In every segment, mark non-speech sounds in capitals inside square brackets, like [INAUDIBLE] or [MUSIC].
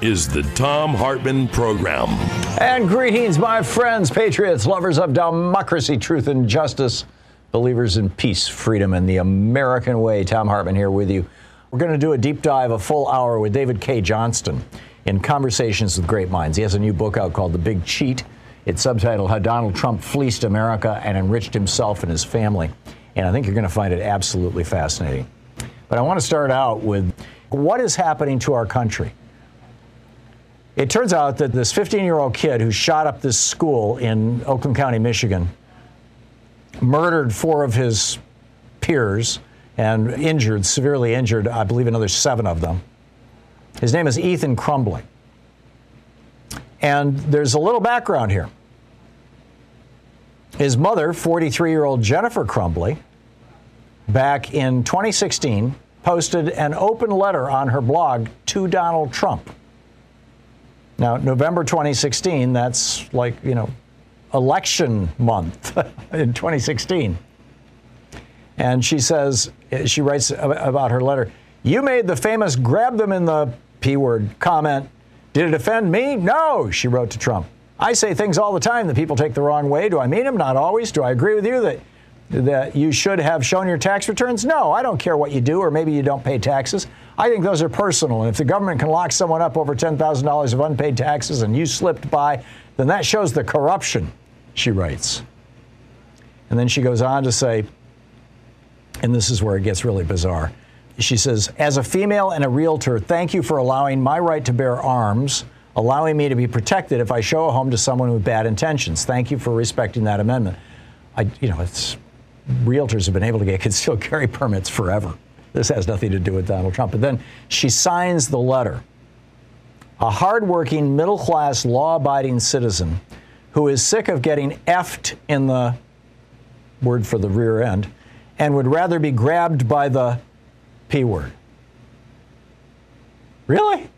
is the Thom Hartmann Program. And greetings, my friends, patriots, lovers of democracy, truth, and justice, believers in peace, freedom, and the American way. Thom Hartmann here with you. We're going to do a deep dive, a full hour with David Cay Johnston in Conversations with Great Minds. He has a new book out called The Big Cheat. It's subtitled How Donald Trump Fleeced America and Enriched Himself and His Family. And I think you're going to find it absolutely fascinating. But I want to start out with what is happening to our country? It turns out that this 15 year old kid who shot up this school in Oakland County, Michigan, murdered four of his peers and injured, severely injured, I believe another seven of them. His name is Ethan Crumbley. And there's a little background here. His mother, 43 year old Jennifer Crumbley, back in 2016, posted an open letter on her blog to Donald Trump. Now, November 2016, that's like, you know, election month [LAUGHS] in 2016. And she says, she writes about her letter, you made the famous grab them in the P word comment. Did it offend me? No, she wrote to Trump. I say things all the time that people take the wrong way. Do I mean them? Not always. Do I agree with you that that you should have shown your tax returns? No, I don't care what you do, or maybe you don't pay taxes. I think those are personal. And if the government can lock someone up over $10,000 of unpaid taxes and you slipped by, then that shows the corruption, she writes. And then she goes on to say, and this is where it gets really bizarre. She says, As a female and a realtor, thank you for allowing my right to bear arms, allowing me to be protected if I show a home to someone with bad intentions. Thank you for respecting that amendment. I, you know, it's realtors have been able to get [LAUGHS] concealed carry permits forever. This has nothing to do with Donald Trump. But then she signs the letter. A hardworking, middle class, law abiding citizen who is sick of getting effed in the word for the rear end and would rather be grabbed by the P word. Really?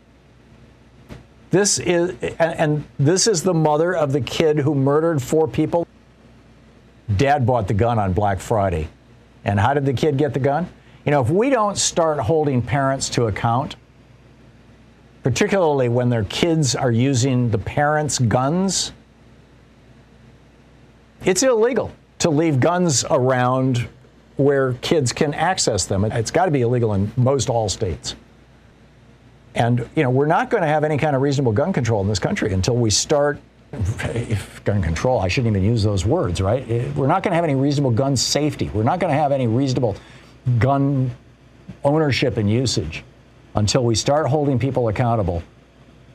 This is, and, and this is the mother of the kid who murdered four people. Dad bought the gun on Black Friday. And how did the kid get the gun? You know, if we don't start holding parents to account, particularly when their kids are using the parents' guns, it's illegal to leave guns around where kids can access them. It's got to be illegal in most all states. And, you know, we're not going to have any kind of reasonable gun control in this country until we start gun control, I shouldn't even use those words, right? We're not going to have any reasonable gun safety. We're not going to have any reasonable gun ownership and usage until we start holding people accountable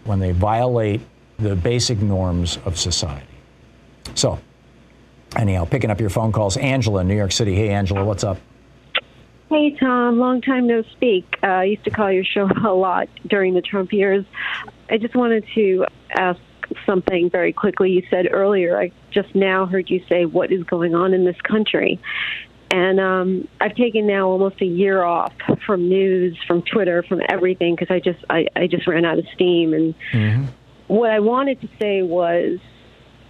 when they violate the basic norms of society. So, anyhow, picking up your phone calls. Angela in New York City. Hey, Angela, what's up? Hey, Thom. Long time no speak. Uh, I used to call your show [LAUGHS] a lot during the Trump years. I just wanted to ask something very quickly. You said earlier, I just now heard you say, What is going on in this country? And um, I've taken now almost a year off from news, from Twitter, from everything because I just I, I just ran out of steam. And mm-hmm. what I wanted to say was,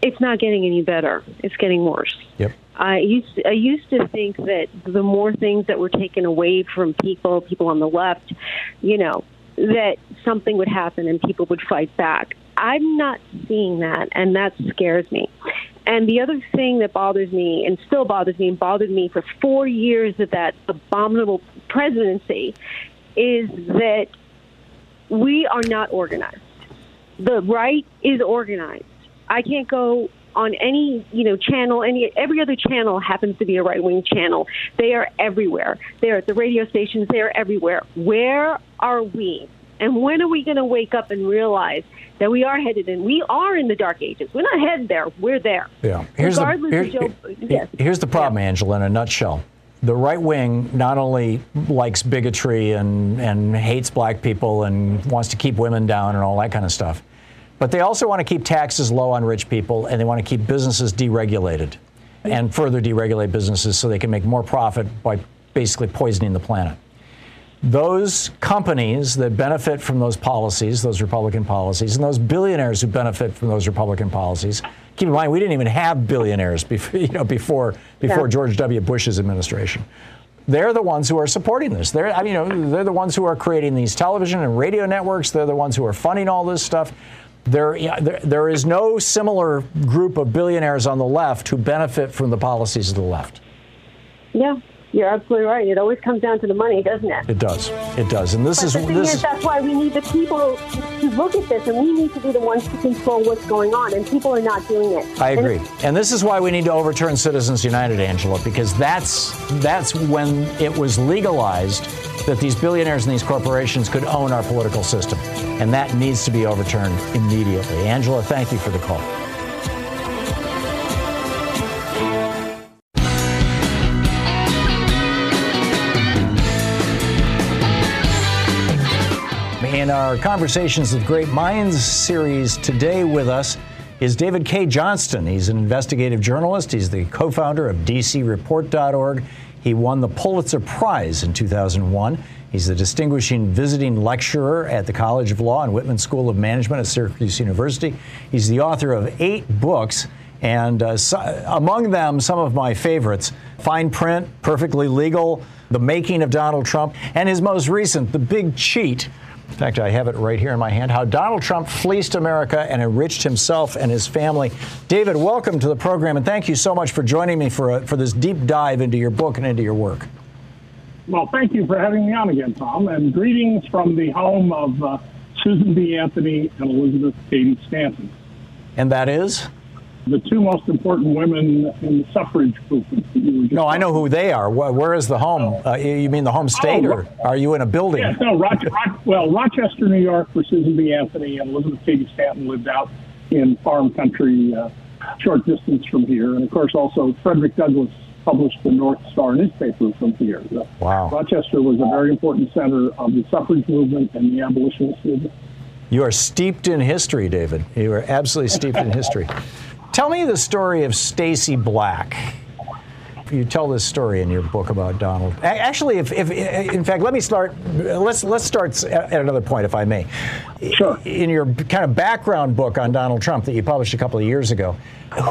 it's not getting any better. It's getting worse. Yep. I used I used to think that the more things that were taken away from people, people on the left, you know, that something would happen and people would fight back. I'm not seeing that, and that scares me. And the other thing that bothers me, and still bothers me, and bothered me for four years of that abominable presidency, is that we are not organized. The right is organized. I can't go on any you know channel any every other channel happens to be a right wing channel they are everywhere they're at the radio stations they're everywhere where are we and when are we going to wake up and realize that we are headed in we are in the dark ages we're not headed there we're there yeah here's Regardless the, of Joe, yes. here's the problem Yeah. angela in a nutshell the right wing not only likes bigotry and, and hates black people and wants to keep women down and all that kind of stuff, but they also want to keep taxes low on rich people and they want to keep businesses deregulated and further deregulate businesses so they can make more profit by basically poisoning the planet. Those companies that benefit from those policies, those Republican policies, and those billionaires who benefit from those Republican policies. Keep in mind, we didn't even have billionaires [LAUGHS] before, you know, before, before Yeah. George W. Bush's administration. They're the ones who are supporting this. They're, I mean, you know, they're the ones who are creating these television and radio networks. They're the ones who are funding all this stuff. There, yeah, there, there is no similar group of billionaires on the left who benefit from the policies of the left. yeah you're absolutely right it always comes down to the money doesn't it It does. It does. And this But is the thing this is, that's why we need the people to look at this, and we need to be the ones to control what's going on, and people are not doing it. I And agree. And this is why we need to overturn Citizens United, Angela, because that's that's when it was legalized that these billionaires and these corporations could own our political system. And that needs to be overturned immediately. Angela, thank you for the call. In our Conversations with Great Minds series today with us is David Cay Johnston. He's an investigative journalist. He's the co founder of DCReport.org. He won the Pulitzer Prize in 2001. He's the distinguishing visiting lecturer at the College of Law and Whitman School of Management at Syracuse University. He's the author of eight books, and uh, so, among them, some of my favorites Fine Print, Perfectly Legal, The Making of Donald Trump, and his most recent, The Big Cheat. In fact, I have it right here in my hand. How Donald Trump fleeced America and enriched himself and his family. David, welcome to the program, and thank you so much for joining me for, a, for this deep dive into your book and into your work. Well, thank you for having me on again, Thom, and greetings from the home of uh, Susan B. Anthony and Elizabeth Cady Stanton, And that is? The two most important women in the suffrage movement. No, I know who they are. Where is the home? Uh, you mean the home state, Oh, or are you in a building? Yeah, no, Roch- Roch- well, Rochester, New York, where Susan B. Anthony and Elizabeth Cady Stanton lived out in farm country, uh, short distance from here, and of course also Frederick Douglass published the North Star newspaper from here. Wow. Rochester was a very important center of the suffrage movement and the abolitionist movement. You are steeped in history, David. You are absolutely steeped in history. Tell me the story of Stacy Black. You tell this story in your book about Donald. Actually, if, if in fact, let me start. Let's let's start at another point, if I may. Sure. In your kind of background book on Donald Trump that you published a couple of years ago,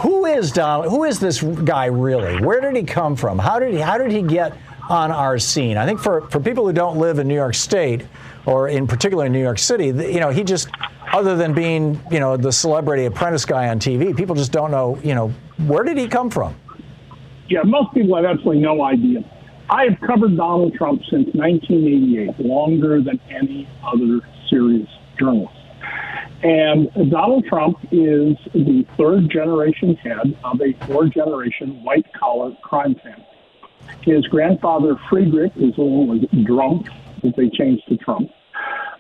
who is Donald? Who is this guy really? Where did he come from? How did he How did he get on our scene? I think for for people who don't live in New York State, or in particular in New York City, you know, he just other than being you know the celebrity apprentice guy on TV, people just don't know you know where did he come from? Yeah, most people have absolutely no idea. I have covered Donald Trump since 1988, longer than any other serious journalist. And Donald Drumpf is the third generation head of a four generation white collar crime family. His grandfather, Friedrich, his name was Trump, that they changed to Trump,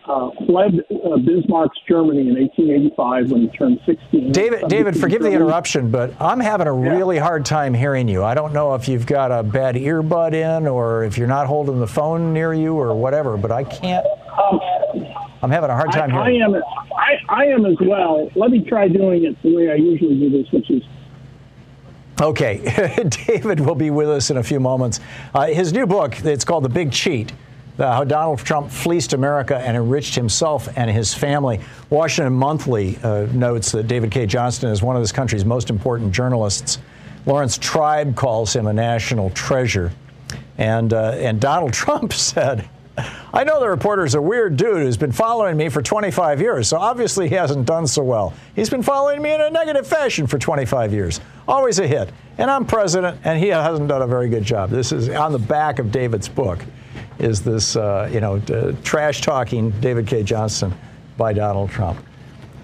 uh, fled uh, Bismarck's Germany in 1885 when he turned 16. David, David, forgive the interruption, but I'm having a really hard time hearing you. I don't know if you've got a bad earbud in or if you're not holding the phone near you or whatever, but I can't. I'm having a hard I, time I hearing. am. I, I am as well. Let me try doing it the way I usually do this, which is Okay, [LAUGHS] David will be with us in a few moments. Uh, his new book, it's called The Big Cheat. Uh, how Donald Trump fleeced America and enriched himself and his family. Washington Monthly uh, notes that David Cay Johnston is one of this country's most important journalists. Laurence Tribe calls him a national treasure. And, uh, and Donald [LAUGHS] Trump said, I know the reporter's a weird dude who's been following me for 25 years, so obviously he hasn't done so well. He's been following me in a negative fashion for 25 years. Always a hit. And I'm president, and he hasn't done a very good job. This is on the back of David's book is this, uh, you know, trash talking David Cay Johnston by Donald Trump.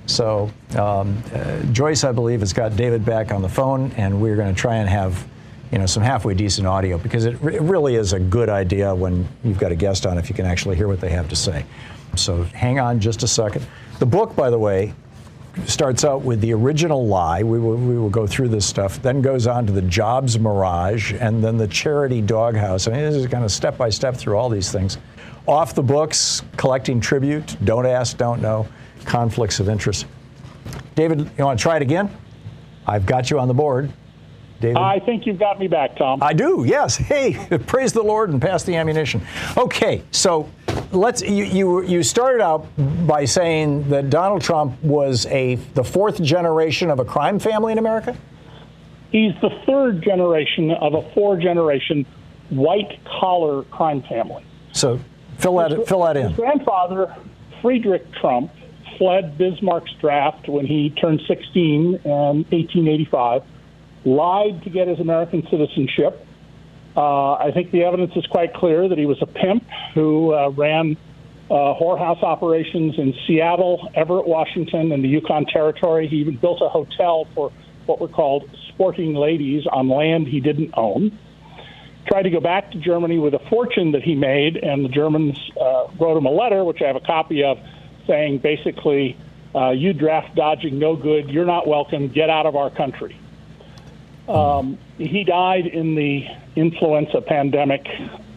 So um, uh, Joyce, I believe, has got David back on the phone, and we're going to try and have, you know, some halfway decent audio because it, it really is a good idea when you've got a guest on if you can actually hear what they have to say. So hang on just a second. The book, by the way, starts out with the original lie. We will, we will go through this stuff. Then goes on to the jobs mirage, and then the charity doghouse. I mean, this is kind of step by step through all these things. Off the books, collecting tribute. Don't ask, don't know. Conflicts of interest. David, you want to try it again? I've got you on the board. David? I think you've got me back, Thom. I do, yes. Hey, [LAUGHS] praise the Lord and pass the ammunition. Okay, so let's you, you you started out by saying that Donald Trump was a the fourth generation of a crime family in America. He's the third generation of a four generation white collar crime family. So fill that his, fill that in. His grandfather, Friedrich Trump, fled Bismarck's draft when he turned 16 in 1885, lied to get his American citizenship uh, I think the evidence is quite clear that he was a pimp who uh, ran uh, whorehouse operations in Seattle, Everett, Washington, and the Yukon Territory. He even built a hotel for what were called sporting ladies on land he didn't own. Tried to go back to Germany with a fortune that he made, and the Germans uh, wrote him a letter, which I have a copy of, saying basically, uh, "You draft dodging, no good. You're not welcome. Get out of our country." Um, he died in the influenza pandemic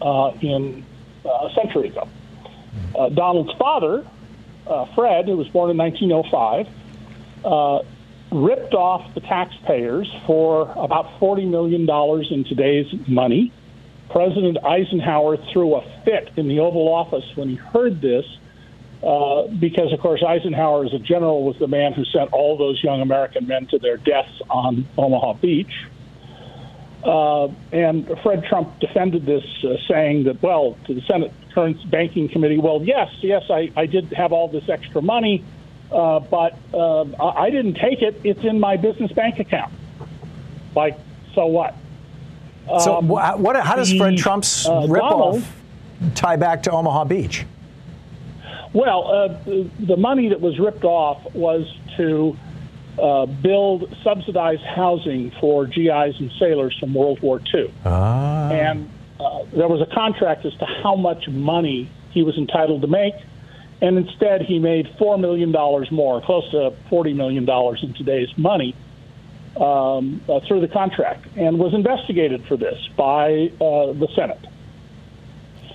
uh, in uh, a century ago. Uh, Donald's father, uh, Fred, who was born in 1905, uh, ripped off the taxpayers for about $40 million in today's money. President Eisenhower threw a fit in the Oval Office when he heard this. Uh, because, of course, Eisenhower, as a general, was the man who sent all those young American men to their deaths on Omaha Beach. Uh, and Fred Trump defended this, uh, saying that, well, to the Senate Current Banking Committee, well, yes, yes, I, I did have all this extra money, uh, but uh, I didn't take it. It's in my business bank account. Like, so what? So, um, what, how does Fred Trump's uh, ripoff tie back to Omaha Beach? Well, uh, the money that was ripped off was to uh, build subsidized housing for GIs and sailors from World War II. Ah. And uh, there was a contract as to how much money he was entitled to make. And instead, he made $4 million more, close to $40 million in today's money, um, uh, through the contract, and was investigated for this by uh, the Senate.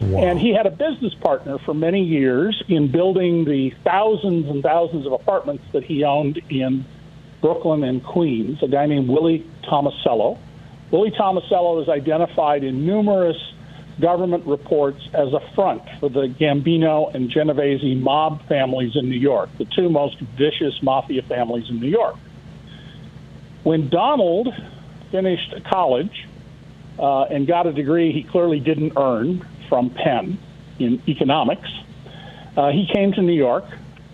Wow. And he had a business partner for many years in building the thousands and thousands of apartments that he owned in Brooklyn and Queens, a guy named Willie Tomasello. Willie Tomasello is identified in numerous government reports as a front for the Gambino and Genovese mob families in New York, the two most vicious mafia families in New York. When Donald finished college uh, and got a degree he clearly didn't earn from Penn in economics, uh, he came to New York,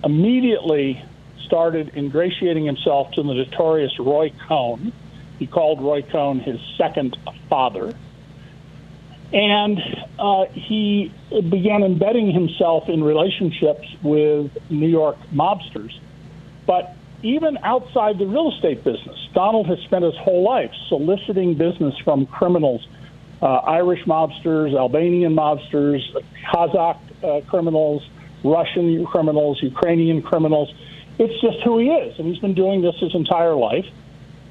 immediately started ingratiating himself to the notorious Roy Cohn. He called Roy Cohn his second father. And uh, he began embedding himself in relationships with New York mobsters. But even outside the real estate business, Donald has spent his whole life soliciting business from criminals, uh, Irish mobsters, Albanian mobsters, Kazakh uh, criminals, Russian criminals, Ukrainian criminals it's just who he is, and he's been doing this his entire life.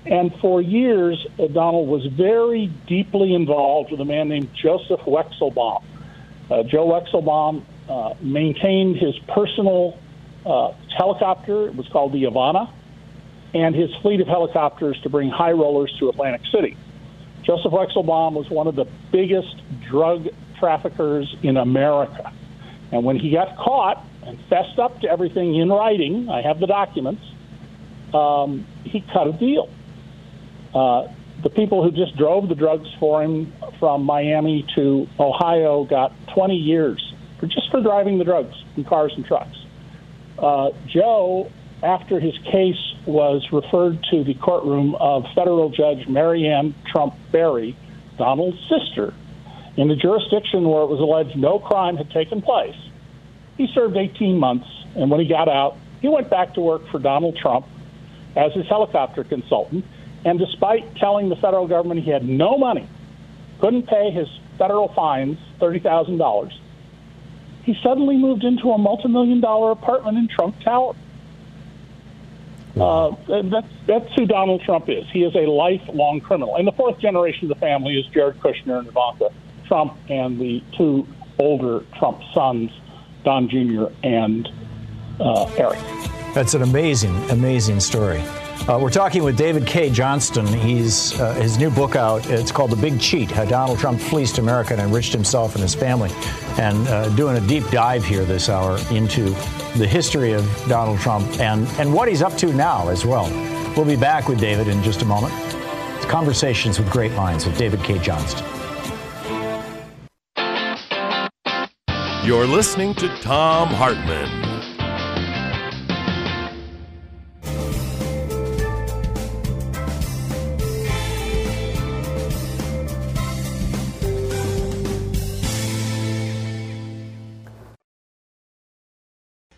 And for years, Donald was very deeply involved with a man named Joseph Weichselbaum. Uh, Joe Weichselbaum uh, maintained his personal uh, helicopter. It was called the Ivana, and his fleet of helicopters to bring high rollers to Atlantic City. Joseph Weichselbaum was one of the biggest drug traffickers in America. And when he got caught and fessed up to everything in writing, I have the documents, um, he cut a deal. Uh, the people who just drove the drugs for him from Miami to Ohio got 20 years for just for driving the drugs in cars and trucks. Uh, Joe, after his case was referred to the courtroom of federal judge Maryanne Trump Barry, Donald's sister, in the jurisdiction where it was alleged no crime had taken place. He served 18 months, and when he got out, he went back to work for Donald Trump as his helicopter consultant. And despite telling the federal government he had no money, couldn't pay his federal fines, $30,000, he suddenly moved into a multi-million dollar apartment in Trump Tower. Uh, that's, that's who Donald Trump is. He is a lifelong criminal. And the fourth generation of the family is Jared Kushner and Ivanka Trump and the two older Trump sons, Don Jr. and uh, Eric. That's an amazing, amazing story. Uh, we're talking with David Cay Johnston. He's uh, his new book out. It's called The Big Cheat: How Donald Trump Fleeced America and Enriched Himself and His Family, and uh, doing a deep dive here this hour into the history of Donald Trump and and what he's up to now as well. We'll be back with David in just a moment. It's Conversations with Great Minds with David Cay Johnston. You're listening to Thom Hartmann.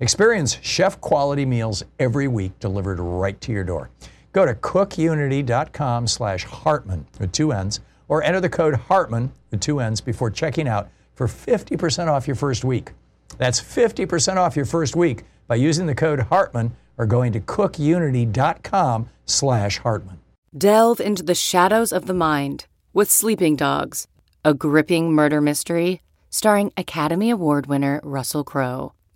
Experience chef quality meals every week delivered right to your door. Go to cookunity.com slash Hartmann with two N's or enter the code Hartmann with two N's before checking out for 50% off your first week. That's 50% off your first week by using the code Hartmann or going to cookunity.com slash Hartmann. Delve into the shadows of the mind with Sleeping Dogs, a gripping murder mystery starring Academy Award winner Russell Crowe.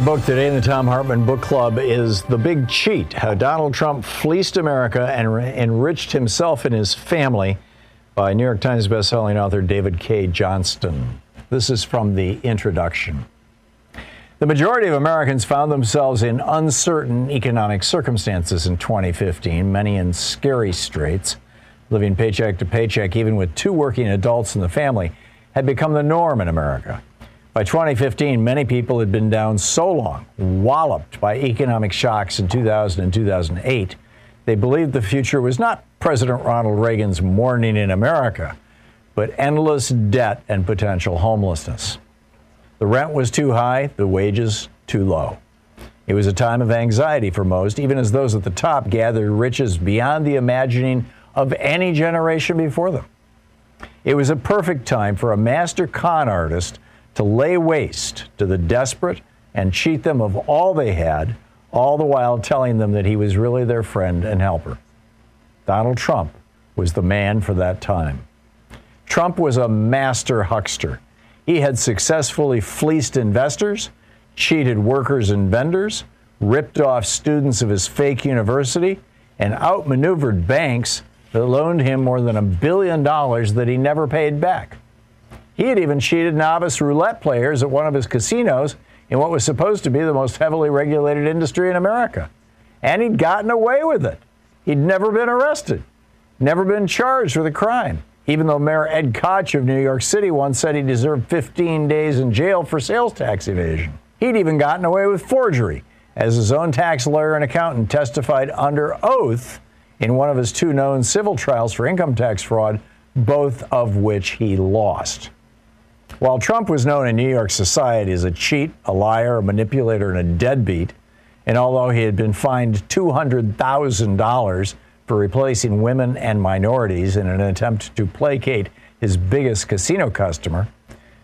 Our book today in the Thom Hartmann Book Club is The Big Cheat How Donald Trump Fleeced America and re- Enriched Himself and His Family by New York Times bestselling author David Cay Johnston. This is from the introduction. The majority of Americans found themselves in uncertain economic circumstances in 2015, many in scary straits. Living paycheck to paycheck, even with two working adults in the family, had become the norm in America. By 2015, many people had been down so long, walloped by economic shocks in 2000 and 2008, they believed the future was not President Ronald Reagan's morning in America, but endless debt and potential homelessness. The rent was too high, the wages too low. It was a time of anxiety for most, even as those at the top gathered riches beyond the imagining of any generation before them. It was a perfect time for a master con artist to lay waste to the desperate and cheat them of all they had, all the while telling them that he was really their friend and helper. Donald Trump was the man for that time. Trump was a master huckster. He had successfully fleeced investors, cheated workers and vendors, ripped off students of his fake university, and outmaneuvered banks that loaned him more than a billion dollars that he never paid back. He had even cheated novice roulette players at one of his casinos in what was supposed to be the most heavily regulated industry in America. And he'd gotten away with it. He'd never been arrested, never been charged with a crime, even though Mayor Ed Koch of New York City once said he deserved 15 days in jail for sales tax evasion. He'd even gotten away with forgery, as his own tax lawyer and accountant testified under oath in one of his two known civil trials for income tax fraud, both of which he lost. While Trump was known in New York society as a cheat, a liar, a manipulator, and a deadbeat, and although he had been fined $200,000 for replacing women and minorities in an attempt to placate his biggest casino customer,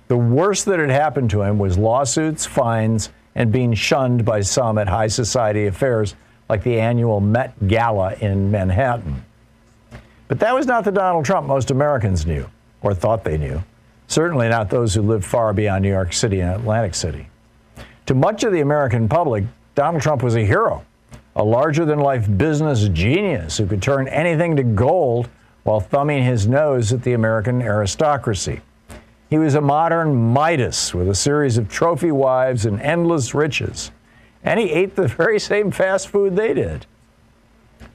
the worst that had happened to him was lawsuits, fines, and being shunned by some at high society affairs like the annual Met Gala in Manhattan. But that was not the Donald Trump most Americans knew or thought they knew. Certainly not those who live far beyond New York City and Atlantic City. To much of the American public, Donald Trump was a hero, a larger than life business genius who could turn anything to gold while thumbing his nose at the American aristocracy. He was a modern Midas with a series of trophy wives and endless riches. And he ate the very same fast food they did.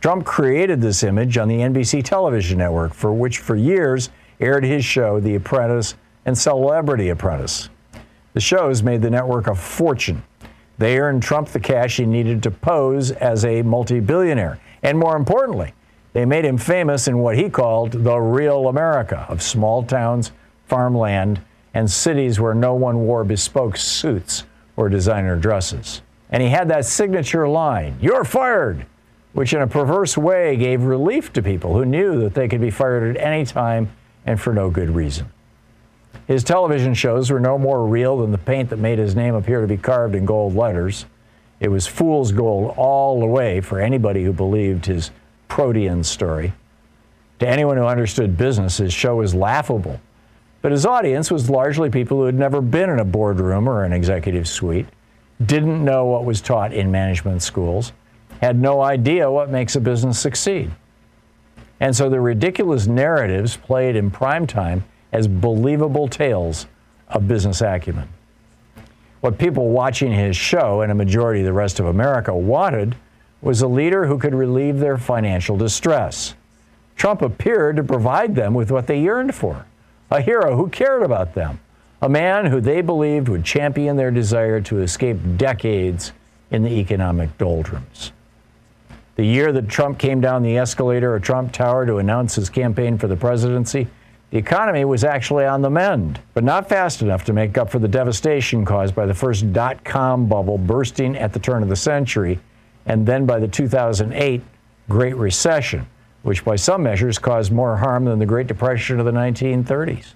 Trump created this image on the NBC television network, for which for years aired his show, The Apprentice and Celebrity Apprentice. The shows made the network a fortune. They earned Trump the cash he needed to pose as a multi billionaire. And more importantly, they made him famous in what he called the real America of small towns, farmland, and cities where no one wore bespoke suits or designer dresses. And he had that signature line, You're fired, which in a perverse way gave relief to people who knew that they could be fired at any time and for no good reason. His television shows were no more real than the paint that made his name appear to be carved in gold letters. It was fool's gold all the way for anybody who believed his protean story. To anyone who understood business, his show was laughable. But his audience was largely people who had never been in a boardroom or an executive suite, didn't know what was taught in management schools, had no idea what makes a business succeed. And so the ridiculous narratives played in prime time as believable tales of business acumen. What people watching his show and a majority of the rest of America wanted was a leader who could relieve their financial distress. Trump appeared to provide them with what they yearned for a hero who cared about them, a man who they believed would champion their desire to escape decades in the economic doldrums. The year that Trump came down the escalator at Trump Tower to announce his campaign for the presidency, the economy was actually on the mend, but not fast enough to make up for the devastation caused by the first dot com bubble bursting at the turn of the century, and then by the 2008 Great Recession, which by some measures caused more harm than the Great Depression of the 1930s.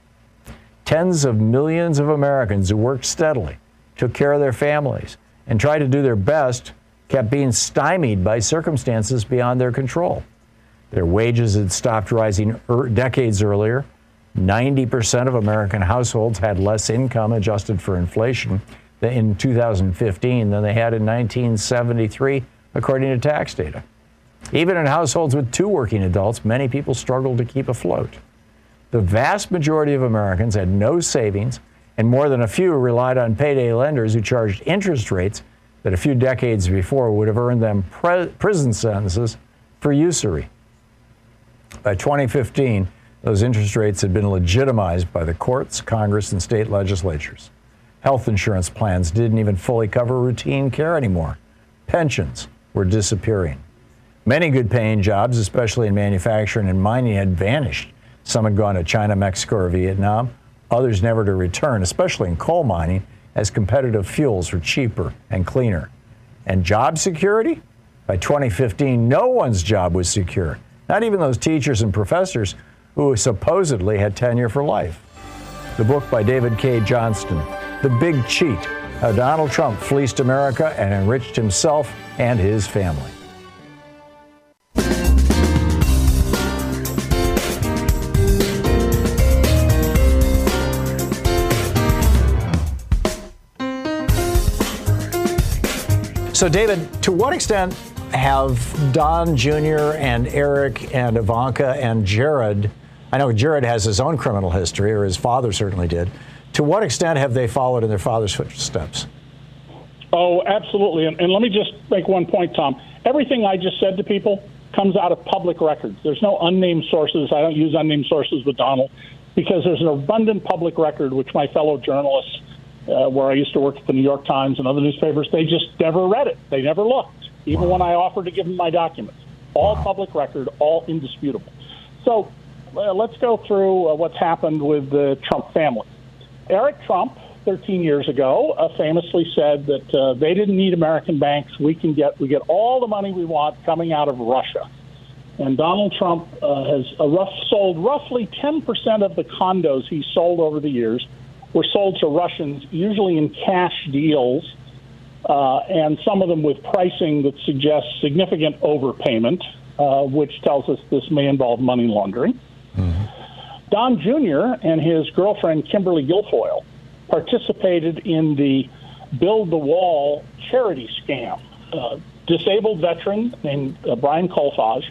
Tens of millions of Americans who worked steadily, took care of their families, and tried to do their best kept being stymied by circumstances beyond their control. Their wages had stopped rising er- decades earlier. 90% of American households had less income adjusted for inflation in 2015 than they had in 1973, according to tax data. Even in households with two working adults, many people struggled to keep afloat. The vast majority of Americans had no savings, and more than a few relied on payday lenders who charged interest rates that a few decades before would have earned them pre- prison sentences for usury. By 2015, those interest rates had been legitimized by the courts, Congress, and state legislatures. Health insurance plans didn't even fully cover routine care anymore. Pensions were disappearing. Many good paying jobs, especially in manufacturing and mining, had vanished. Some had gone to China, Mexico, or Vietnam, others never to return, especially in coal mining, as competitive fuels were cheaper and cleaner. And job security? By 2015, no one's job was secure, not even those teachers and professors who supposedly had tenure for life. The book by David Cay Johnston, The Big Cheat How Donald Trump Fleeced America and Enriched Himself and His Family. So, David, to what extent have Don Jr. and Eric and Ivanka and Jared? I know Jared has his own criminal history, or his father certainly did. To what extent have they followed in their father's footsteps? Oh, absolutely. And, and let me just make one point, Thom. Everything I just said to people comes out of public records. There's no unnamed sources. I don't use unnamed sources with Donald because there's an abundant public record, which my fellow journalists, uh, where I used to work at the New York Times and other newspapers, they just never read it. They never looked, even when I offered to give them my documents. All public record, all indisputable. So uh, let's go through uh, what's happened with the Trump family. Eric Trump, 13 years ago, uh, famously said that uh, they didn't need American banks. We can get we get all the money we want coming out of Russia. And Donald Trump uh, has rough, sold roughly 10% of the condos he sold over the years were sold to Russians, usually in cash deals, uh, and some of them with pricing that suggests significant overpayment, uh, which tells us this may involve money laundering. Mm-hmm. Don Jr. and his girlfriend Kimberly Guilfoyle participated in the Build the Wall charity scam. Uh, disabled veteran named uh, Brian Kolfage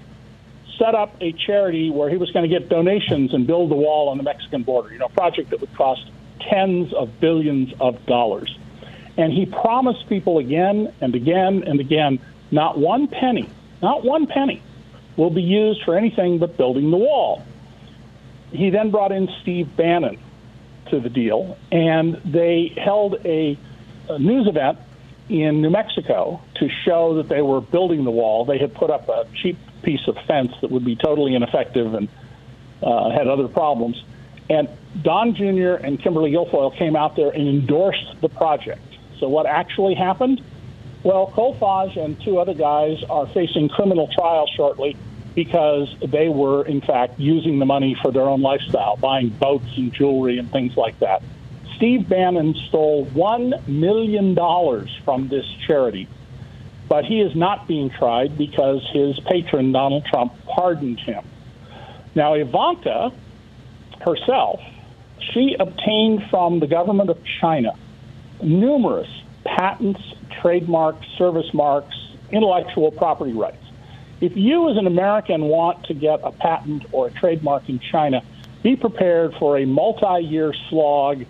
set up a charity where he was going to get donations and build the wall on the Mexican border, you know, a project that would cost tens of billions of dollars. And he promised people again and again and again not one penny, not one penny will be used for anything but building the wall. He then brought in Steve Bannon to the deal, and they held a, a news event in New Mexico to show that they were building the wall. They had put up a cheap piece of fence that would be totally ineffective and uh, had other problems. And Don Jr. and Kimberly Guilfoyle came out there and endorsed the project. So what actually happened? Well, Kolfage and two other guys are facing criminal trial shortly because they were, in fact, using the money for their own lifestyle, buying boats and jewelry and things like that. Steve Bannon stole $1 million from this charity but he is not being tried because his patron, Donald Trump, pardoned him. Now, Ivanka herself, she obtained from the government of China numerous patents, trademarks, service marks, intellectual property rights. If you, as an American, want to get a patent or a trademark in China, be prepared for a multi year slog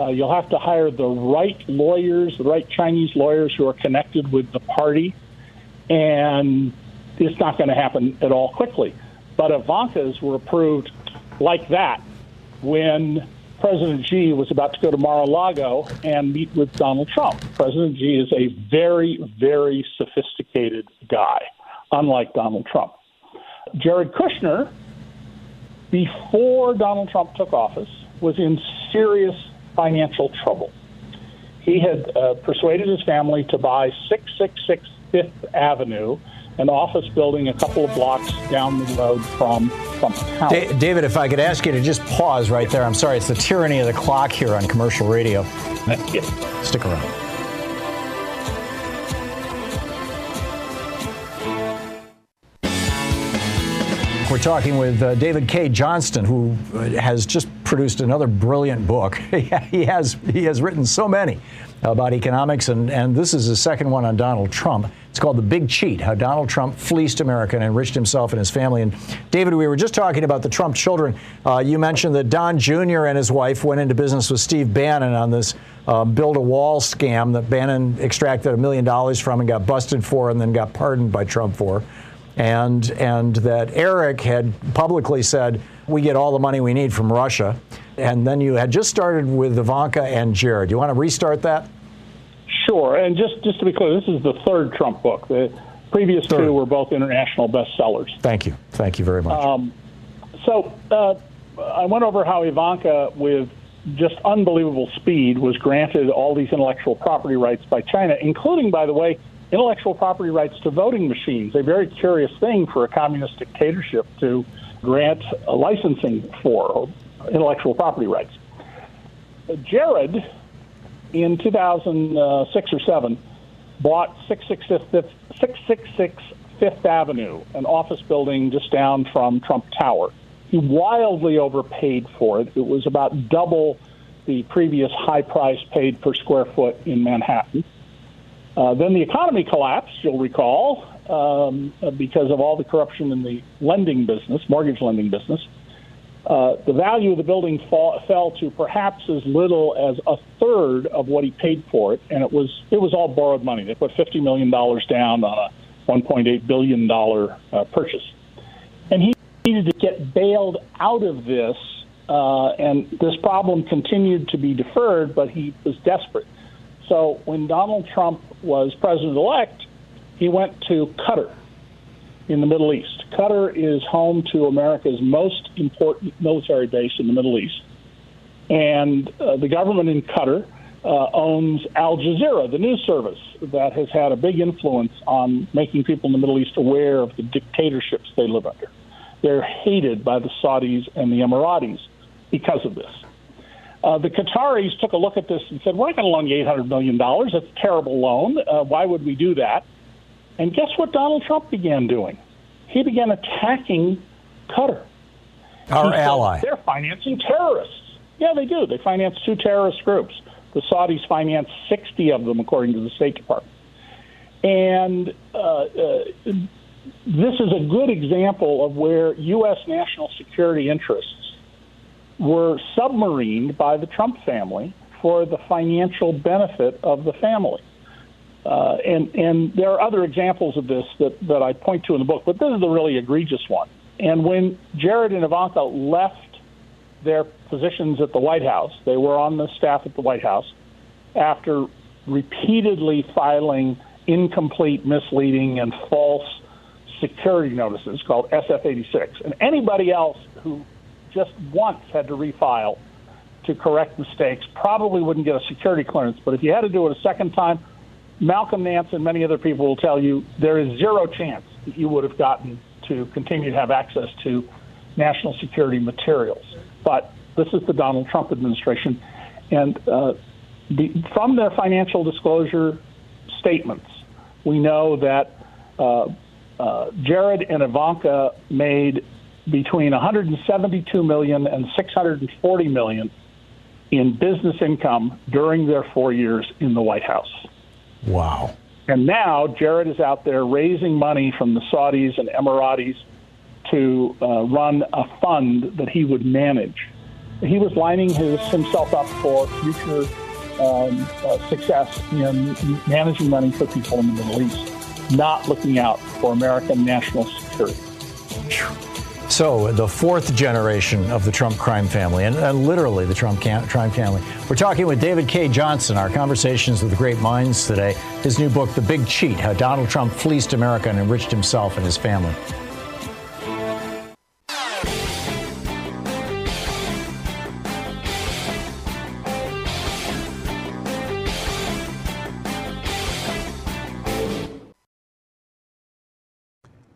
uh, you'll have to hire the right lawyers, the right Chinese lawyers who are connected with the party, and it's not going to happen at all quickly. But Ivanka's were approved like that when President Xi was about to go to Mar-a-Lago and meet with Donald Trump. President Xi is a very, very sophisticated guy, unlike Donald Trump. Jared Kushner, before Donald Trump took office, was in serious financial trouble. He had uh, persuaded his family to buy 666 Fifth Avenue, an office building a couple of blocks down the road from Trump Tower. David, if I could ask you to just pause right there. I'm sorry, it's the tyranny of the clock here on commercial radio. Stick around. We're talking with uh, David Cay Johnston, who uh, has just produced another brilliant book. [LAUGHS] he has he has written so many about economics, and, and this is his second one on Donald Trump. It's called The Big Cheat How Donald Trump Fleeced America and Enriched Himself and His Family. And David, we were just talking about the Trump children. Uh, you mentioned that Don Jr. and his wife went into business with Steve Bannon on this uh, build a wall scam that Bannon extracted a million dollars from and got busted for and then got pardoned by Trump for and and that Eric had publicly said we get all the money we need from Russia, and then you had just started with Ivanka and Jared. You want to restart that? Sure, and just just to be clear, this is the third Trump book. The previous third. two were both international bestsellers. Thank you, thank you very much. Um, so uh, I went over how Ivanka, with just unbelievable speed, was granted all these intellectual property rights by China, including, by the way intellectual property rights to voting machines, a very curious thing for a communist dictatorship to grant licensing for intellectual property rights. Jared, in 2006 or 7, bought 666 Fifth Avenue, an office building just down from Trump Tower. He wildly overpaid for it. It was about double the previous high price paid per square foot in Manhattan. Uh, then the economy collapsed, you'll recall, um, because of all the corruption in the lending business, mortgage lending business. Uh, the value of the building fall, fell to perhaps as little as a third of what he paid for it, and it was it was all borrowed money. They put fifty million dollars down on a one point eight billion dollar uh, purchase, and he needed to get bailed out of this. Uh, and this problem continued to be deferred, but he was desperate. So when Donald Trump was president elect, he went to Qatar in the Middle East. Qatar is home to America's most important military base in the Middle East. And uh, the government in Qatar uh, owns Al Jazeera, the news service that has had a big influence on making people in the Middle East aware of the dictatorships they live under. They're hated by the Saudis and the Emiratis because of this. Uh, the Qataris took a look at this and said, We're not going to loan you $800 million. That's a terrible loan. Uh, why would we do that? And guess what Donald Trump began doing? He began attacking Qatar. Our ally. They're financing terrorists. Yeah, they do. They finance two terrorist groups. The Saudis finance 60 of them, according to the State Department. And uh, uh, this is a good example of where U.S. national security interests were submarined by the Trump family for the financial benefit of the family. Uh, and and there are other examples of this that, that I point to in the book, but this is the really egregious one. And when Jared and Ivanka left their positions at the White House, they were on the staff at the White House after repeatedly filing incomplete, misleading, and false security notices called SF 86. And anybody else who just once had to refile to correct mistakes probably wouldn't get a security clearance. But if you had to do it a second time, Malcolm Nance and many other people will tell you there is zero chance that you would have gotten to continue to have access to national security materials. But this is the Donald Trump administration. And uh, the, from their financial disclosure statements, we know that uh, uh, Jared and Ivanka made between 172 million and 640 million in business income during their four years in the White House. Wow. And now Jared is out there raising money from the Saudis and Emiratis to uh, run a fund that he would manage. He was lining his, himself up for future um, uh, success in managing money for people in the Middle East, not looking out for American national security. So, the fourth generation of the Trump crime family, and, and literally the Trump crime family. We're talking with David Cay Johnston, our conversations with the great minds today. His new book, The Big Cheat How Donald Trump Fleeced America and Enriched Himself and His Family.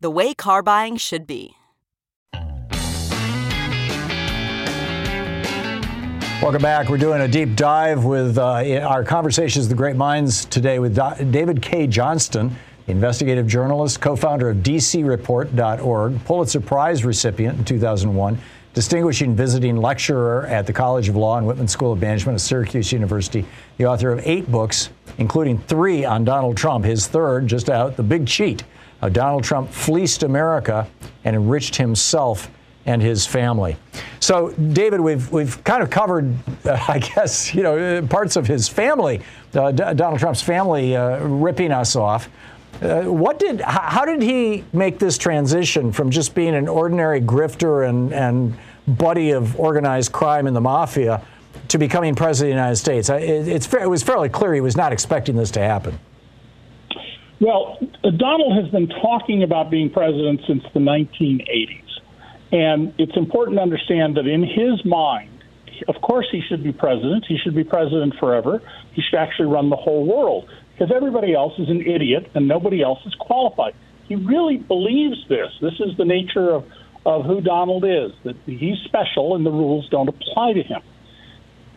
the way car buying should be. Welcome back. We're doing a deep dive with uh, our conversations, the great minds today with David Cay Johnston. investigative journalist, co founder of DCReport.org, Pulitzer Prize recipient in 2001, distinguishing visiting lecturer at the College of Law and Whitman School of Management at Syracuse University, the author of eight books, including three on Donald Trump, his third just out, The Big Cheat. How Donald Trump fleeced America and enriched himself and his family. So, David, we've we've kind of covered, [LAUGHS] uh, I guess, you know, parts of his family, uh, D- Donald Trump's family, uh, ripping us off. Uh, what did? How did he make this transition from just being an ordinary grifter and and buddy of organized crime in the mafia to becoming president of the United States? It, it's it was fairly clear he was not expecting this to happen. Well, Donald has been talking about being president since the 1980s. And it's important to understand that in his mind, of course, he should be president. He should be president forever. He should actually run the whole world because everybody else is an idiot and nobody else is qualified. He really believes this. This is the nature of, of who Donald is, that he's special and the rules don't apply to him.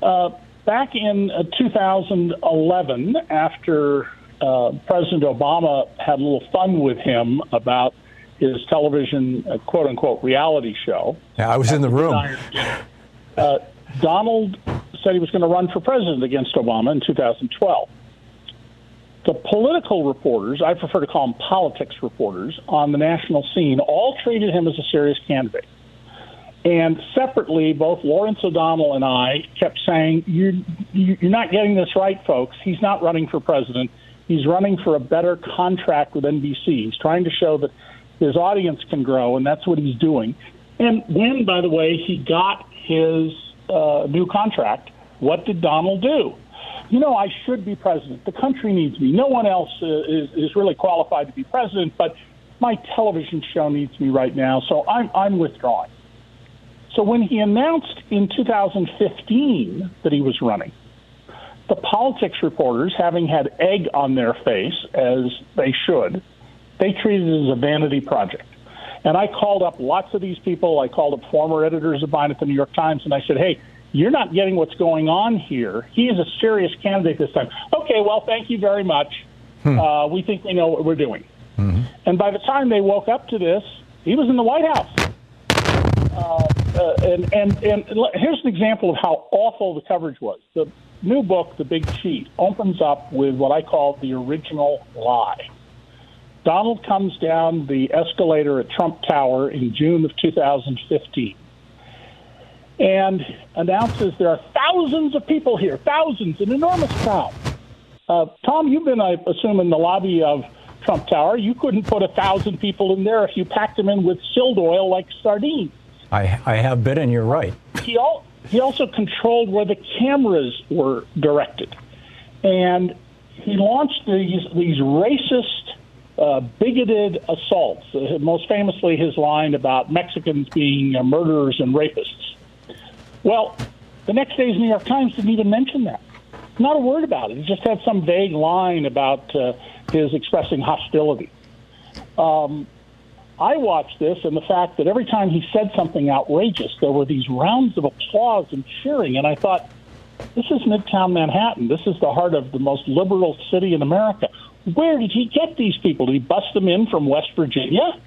Uh, back in uh, 2011, after uh, President Obama had a little fun with him about his television uh, quote unquote reality show. Yeah, I was in the room. [LAUGHS] Uh, Donald said he was going to run for president against Obama in 2012. The political reporters, I prefer to call them politics reporters, on the national scene all treated him as a serious candidate. And separately, both Lawrence O'Donnell and I kept saying, you're, you're not getting this right, folks. He's not running for president. He's running for a better contract with NBC. He's trying to show that his audience can grow, and that's what he's doing. And when, by the way, he got his uh, new contract, what did Donald do? You know, I should be president. The country needs me. No one else uh, is, is really qualified to be president, but my television show needs me right now, so I'm, I'm withdrawing. So when he announced in 2015 that he was running, the politics reporters, having had egg on their face, as they should, they treated it as a vanity project. And I called up lots of these people. I called up former editors of mine at the New York Times, and I said, hey, you're not getting what's going on here. He is a serious candidate this time. Okay, well, thank you very much. Hmm. Uh, we think we know what we're doing. Mm-hmm. And by the time they woke up to this, he was in the White House. Uh, uh, and, and, and here's an example of how awful the coverage was. The new book, The Big Cheat, opens up with what I call the original lie. Donald comes down the escalator at Trump Tower in June of 2015 and announces there are thousands of people here, thousands, an enormous crowd. Uh, Thom, you've been, I assume, in the lobby of Trump Tower. You couldn't put a thousand people in there if you packed them in with silt oil like sardines. I, I have been, and you're right. He, al- he also controlled where the cameras were directed. And he launched these, these racist uh, bigoted assaults. Uh, most famously, his line about Mexicans being uh, murderers and rapists. Well, the next day's New York Times didn't even mention that. Not a word about it. He just had some vague line about uh, his expressing hostility. Um, I watched this, and the fact that every time he said something outrageous, there were these rounds of applause and cheering, and I thought, this is Midtown Manhattan. This is the heart of the most liberal city in America. Where did he get these people? Did he bust them in from West Virginia?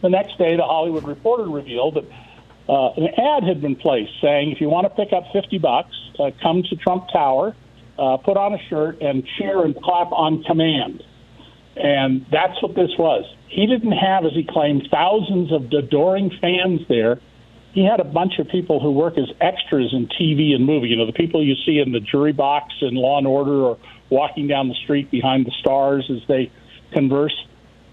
The next day, the Hollywood Reporter revealed that uh, an ad had been placed saying, if you want to pick up 50 bucks, uh, come to Trump Tower, uh, put on a shirt, and cheer and clap on command. And that's what this was. He didn't have, as he claimed, thousands of adoring fans there. He had a bunch of people who work as extras in TV and movie. You know, the people you see in the jury box in Law and Order or walking down the street behind the stars as they converse.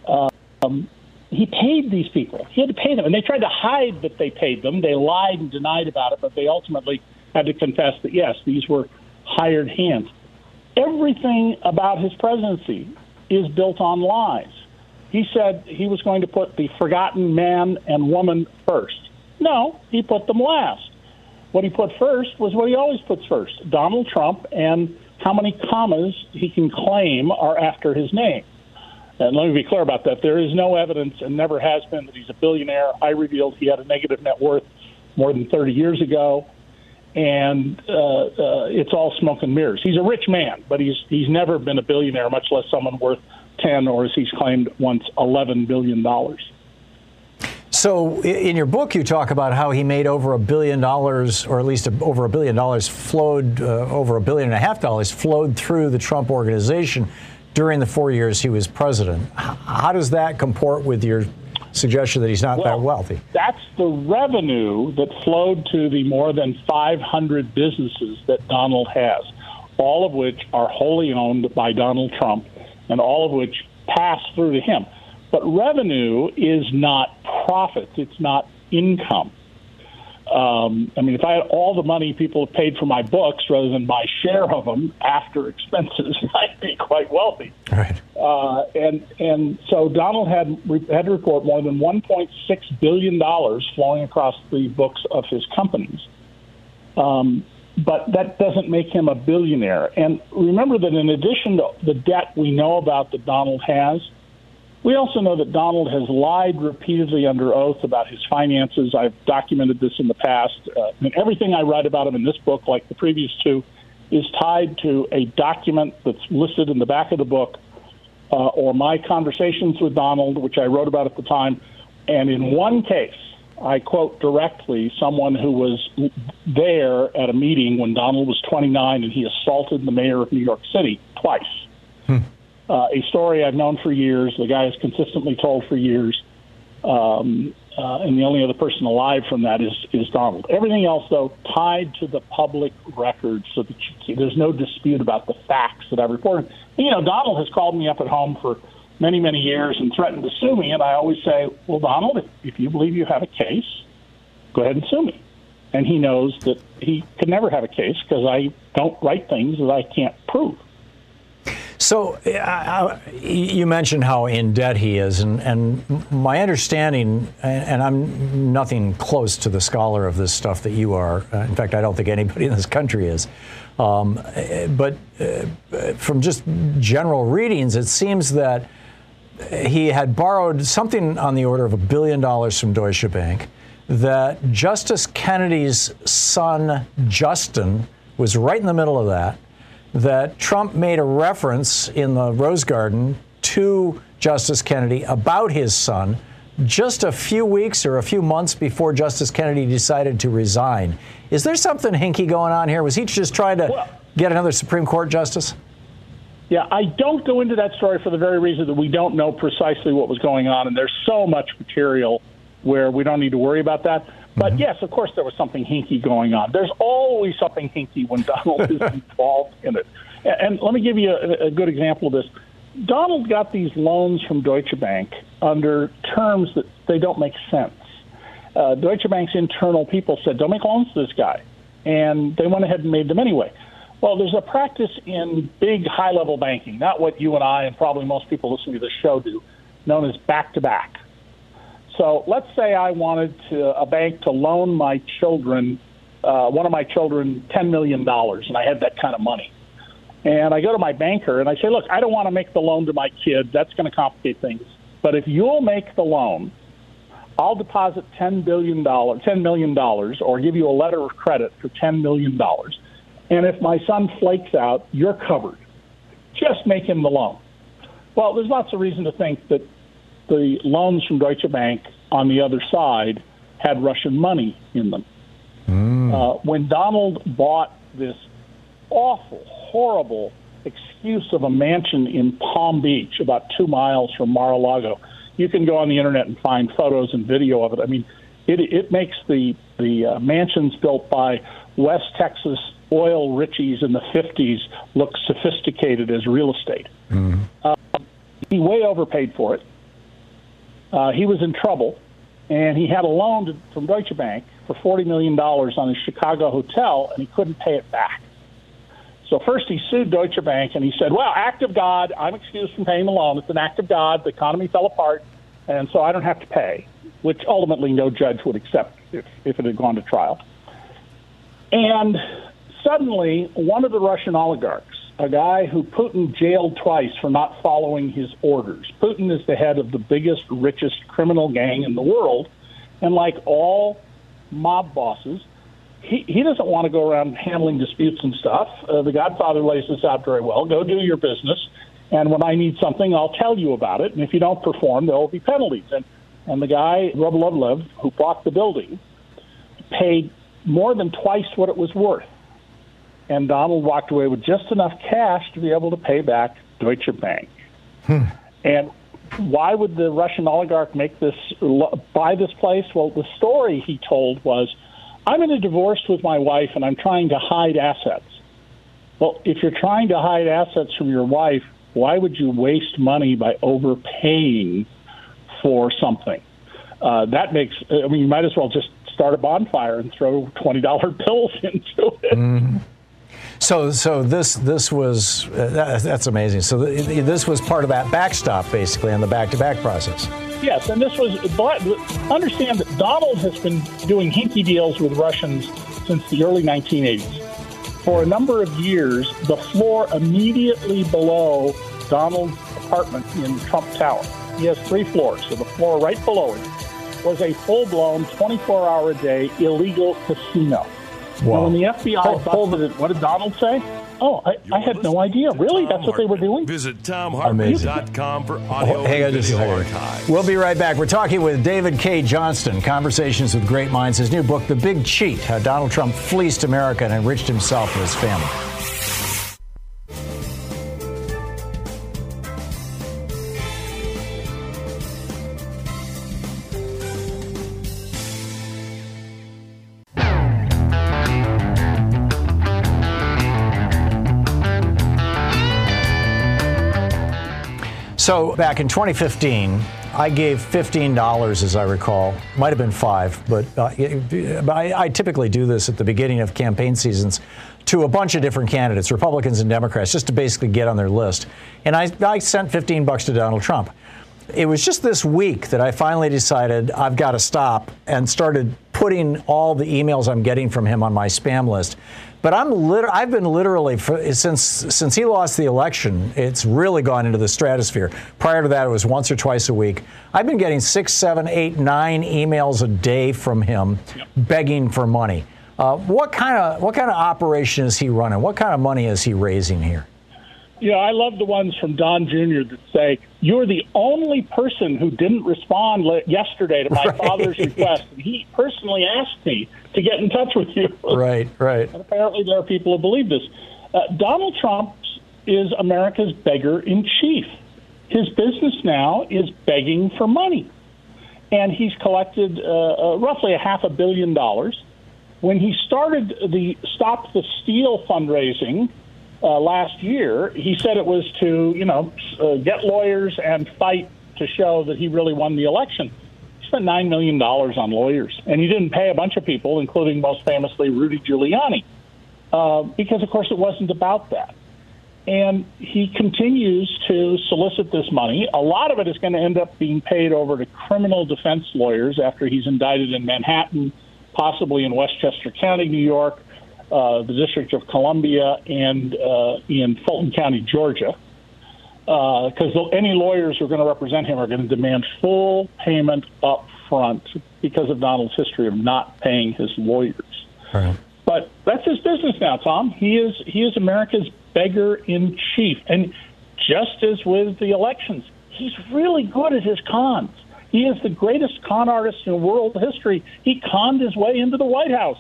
Um, he paid these people. He had to pay them, and they tried to hide that they paid them. They lied and denied about it, but they ultimately had to confess that yes, these were hired hands. Everything about his presidency is built on lies. He said he was going to put the forgotten man and woman first. No, he put them last. What he put first was what he always puts first Donald Trump and how many commas he can claim are after his name. And let me be clear about that. There is no evidence and never has been that he's a billionaire. I revealed he had a negative net worth more than 30 years ago. And uh, uh, it's all smoke and mirrors. He's a rich man, but he's he's never been a billionaire, much less someone worth 10, or as he's claimed once, $11 billion. So, in your book, you talk about how he made over a billion dollars, or at least over a billion dollars, flowed uh, over a billion and a half dollars flowed through the Trump organization during the four years he was president. How does that comport with your suggestion that he's not well, that wealthy? That's the revenue that flowed to the more than 500 businesses that Donald has, all of which are wholly owned by Donald Trump, and all of which pass through to him. But revenue is not profits, it's not income. Um, I mean, if I had all the money people have paid for my books rather than my share of them after expenses, [LAUGHS] I'd be quite wealthy. Right. Uh, and and so Donald had had to report more than 1.6 billion dollars flowing across the books of his companies. Um, but that doesn't make him a billionaire. And remember that in addition to the debt we know about that Donald has, we also know that Donald has lied repeatedly under oath about his finances. I've documented this in the past. Uh, and everything I write about him in this book, like the previous two, is tied to a document that's listed in the back of the book uh, or my conversations with Donald, which I wrote about at the time. And in one case, I quote directly someone who was there at a meeting when Donald was 29 and he assaulted the mayor of New York City twice. Uh, a story I've known for years. The guy has consistently told for years. Um, uh, and the only other person alive from that is, is Donald. Everything else, though, tied to the public record so that you, there's no dispute about the facts that I've reported. You know, Donald has called me up at home for many, many years and threatened to sue me. And I always say, well, Donald, if, if you believe you have a case, go ahead and sue me. And he knows that he could never have a case because I don't write things that I can't prove. So uh, you mentioned how in debt he is, and, and my understanding, and I'm nothing close to the scholar of this stuff that you are. Uh, in fact, I don't think anybody in this country is. Um, but uh, from just general readings, it seems that he had borrowed something on the order of a billion dollars from Deutsche Bank. That Justice Kennedy's son, Justin, was right in the middle of that that Trump made a reference in the Rose Garden to Justice Kennedy about his son just a few weeks or a few months before Justice Kennedy decided to resign. Is there something hinky going on here? Was he just trying to well, get another Supreme Court justice? Yeah, I don't go into that story for the very reason that we don't know precisely what was going on, and there's so much material where we don't need to worry about that. But mm-hmm. yes, of course, there was something hinky going on. There's always something hinky when Donald is [LAUGHS] involved in it. And let me give you a, a good example of this. Donald got these loans from Deutsche Bank under terms that they don't make sense. Uh, Deutsche Bank's internal people said, don't make loans to this guy. And they went ahead and made them anyway. Well, there's a practice in big high level banking, not what you and I and probably most people listening to this show do, known as back to back. So let's say I wanted to, a bank to loan my children, uh, one of my children, $10 million, and I had that kind of money. And I go to my banker and I say, look, I don't want to make the loan to my kid. That's going to complicate things. But if you'll make the loan, I'll deposit $10 billion, $10 million or give you a letter of credit for $10 million. And if my son flakes out, you're covered. Just make him the loan. Well, there's lots of reason to think that the loans from Deutsche Bank on the other side had Russian money in them. Mm. Uh, when Donald bought this awful, horrible excuse of a mansion in Palm Beach, about two miles from Mar-a-Lago, you can go on the internet and find photos and video of it. I mean, it, it makes the the uh, mansions built by West Texas oil richies in the 50s look sophisticated as real estate. Mm. Uh, he way overpaid for it uh, he was in trouble, and he had a loan to, from Deutsche Bank for $40 million on his Chicago hotel, and he couldn't pay it back. So first he sued Deutsche Bank, and he said, well, act of God, I'm excused from paying the loan. It's an act of God. The economy fell apart, and so I don't have to pay, which ultimately no judge would accept if, if it had gone to trial. And suddenly, one of the Russian oligarchs a guy who Putin jailed twice for not following his orders. Putin is the head of the biggest, richest criminal gang in the world. And like all mob bosses, he, he doesn't want to go around handling disputes and stuff. Uh, the Godfather lays this out very well. Go do your business. And when I need something, I'll tell you about it. And if you don't perform, there will be penalties. And and the guy Rybolovlev, who bought the building, paid more than twice what it was worth. And Donald walked away with just enough cash to be able to pay back Deutsche Bank. Hmm. And why would the Russian oligarch make this buy this place? Well, the story he told was, "I'm in a divorce with my wife, and I'm trying to hide assets." Well, if you're trying to hide assets from your wife, why would you waste money by overpaying for something? Uh, that makes. I mean, you might as well just start a bonfire and throw twenty dollar [LAUGHS] bills into it. Mm-hmm. So, so this this was uh, that, that's amazing. So th- this was part of that backstop, basically, on the back-to-back process. Yes, and this was. Understand that Donald has been doing hinky deals with Russians since the early 1980s. For a number of years, the floor immediately below Donald's apartment in Trump Tower. He has three floors, so the floor right below it was a full-blown, 24-hour a day illegal casino. Wow. when the FBI hold, busted it, what did Donald say? Oh, I, I had no idea. Really? That's what they were doing? Visit ThomHartmann.com for audio Hang on just archive. We'll be right back. We're talking with David Cay Johnston, Conversations with Great Minds, his new book, The Big Cheat, How Donald Trump Fleeced America and Enriched Himself and His Family. So back in 2015, I gave $15, as I recall. Might have been five, but uh, I, I, typically do this at the beginning of campaign seasons to a bunch of different candidates, Republicans and Democrats, just to basically get on their list. And I, I sent 15 bucks to Donald Trump. It was just this week that I finally decided I've got to stop and started putting all the emails I'm getting from him on my spam list. But I'm lit- I've been literally for, since since he lost the election, it's really gone into the stratosphere. Prior to that, it was once or twice a week. I've been getting six, seven, eight, nine emails a day from him, yep. begging for money. Uh, what kind of what kind of operation is he running? What kind of money is he raising here? Yeah, I love the ones from Don Jr. that say, You're the only person who didn't respond yesterday to my right. father's request. And he personally asked me to get in touch with you. Right, right. And apparently there are people who believe this. Uh, Donald Trump is America's beggar in chief. His business now is begging for money. And he's collected uh, uh, roughly a half a billion dollars. When he started the Stop the Steal fundraising, uh, last year, he said it was to, you know, uh, get lawyers and fight to show that he really won the election. He spent $9 million on lawyers, and he didn't pay a bunch of people, including most famously Rudy Giuliani, uh, because, of course, it wasn't about that. And he continues to solicit this money. A lot of it is going to end up being paid over to criminal defense lawyers after he's indicted in Manhattan, possibly in Westchester County, New York, uh, the District of Columbia, and uh, in Fulton County, Georgia. Because uh, any lawyers who are going to represent him are going to demand full payment up front because of Donald's history of not paying his lawyers. Right. But that's his business now, Thom. He is he is America's beggar in chief, and just as with the elections, he's really good at his cons. He is the greatest con artist in world history. He conned his way into the White House.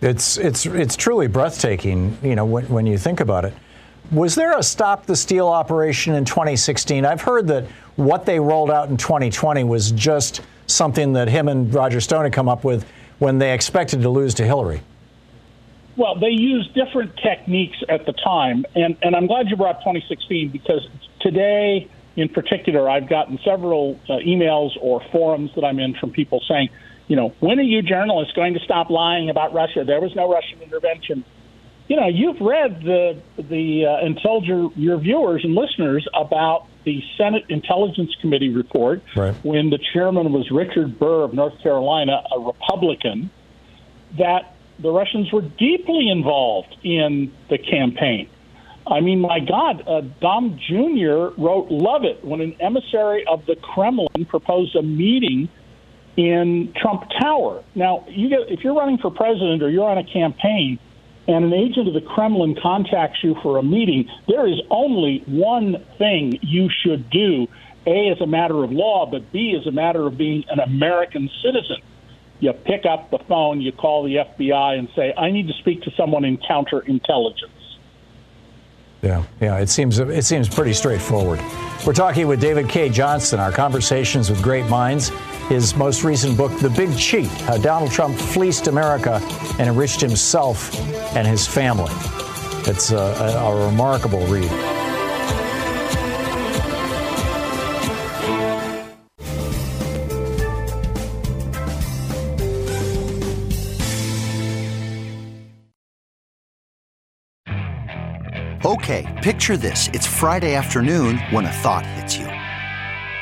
It's it's it's truly breathtaking, you know, when, when you think about it. Was there a stop the steal operation in 2016? I've heard that what they rolled out in 2020 was just something that him and Roger Stone had come up with when they expected to lose to Hillary. Well, they used different techniques at the time, and, and I'm glad you brought 2016 because today, in particular, I've gotten several uh, emails or forums that I'm in from people saying, you know, when are you journalists going to stop lying about Russia? There was no Russian intervention. You know, you've read the the uh, and told your your viewers and listeners about the Senate Intelligence Committee report right. when the chairman was Richard Burr of North Carolina, a Republican, that the Russians were deeply involved in the campaign. I mean, my God, uh, Don Jr. wrote "Love It" when an emissary of the Kremlin proposed a meeting in Trump Tower. Now, you get if you're running for president or you're on a campaign, and an agent of the Kremlin contacts you for a meeting, there is only one thing you should do A, as a matter of law, but B, as a matter of being an American citizen. You pick up the phone, you call the FBI, and say, I need to speak to someone in counterintelligence. Yeah, yeah, it seems it seems pretty straightforward. We're talking with David Cay Johnston, our conversations with great minds. His most recent book, The Big Cheat: How Donald Trump Fleeced America and Enriched Himself and His Family. It's a, a, a remarkable read. Okay, picture this. It's Friday afternoon when a thought hits you.